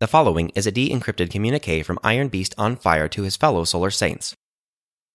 The following is a de encrypted communique from Iron Beast on fire to his fellow Solar Saints.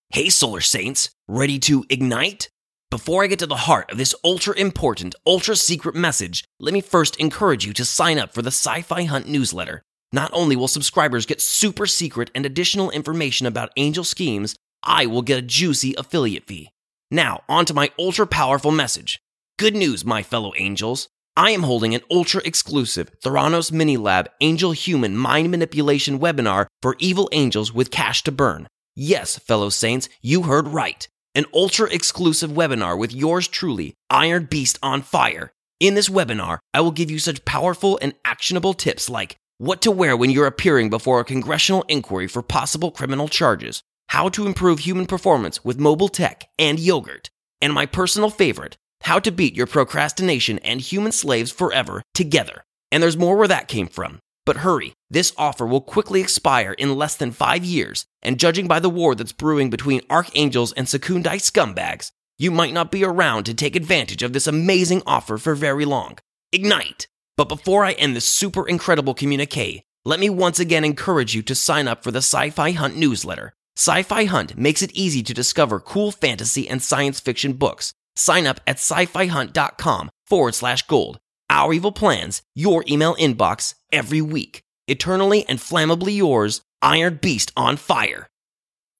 Hey, Solar Saints, ready to ignite? Before I get to the heart of this ultra important, ultra secret message, let me first encourage you to sign up for the Sci Fi Hunt newsletter. Not only will subscribers get super secret and additional information about angel schemes, I will get a juicy affiliate fee. Now, on to my ultra powerful message. Good news, my fellow angels. I am holding an ultra exclusive Theranos Mini Lab Angel Human Mind Manipulation webinar for evil angels with cash to burn. Yes, fellow saints, you heard right. An ultra exclusive webinar with yours truly, Iron Beast on Fire. In this webinar, I will give you such powerful and actionable tips like what to wear when you're appearing before a congressional inquiry for possible criminal charges, how to improve human performance with mobile tech and yogurt, and my personal favorite, how to beat your procrastination and human slaves forever together. And there's more where that came from. But hurry, this offer will quickly expire in less than five years, and judging by the war that's brewing between archangels and Secundai scumbags, you might not be around to take advantage of this amazing offer for very long. Ignite! But before I end this super incredible communique, let me once again encourage you to sign up for the Sci Fi Hunt newsletter. Sci Fi Hunt makes it easy to discover cool fantasy and science fiction books Sign up at sci-fi-hunt.com forward slash gold. Our evil plans, your email inbox every week. Eternally and flammably yours, Iron Beast on fire.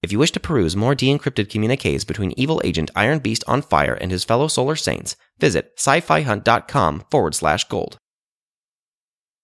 If you wish to peruse more de encrypted communiques between evil agent Iron Beast on fire and his fellow Solar Saints, visit sci-fi-hunt.com forward slash gold.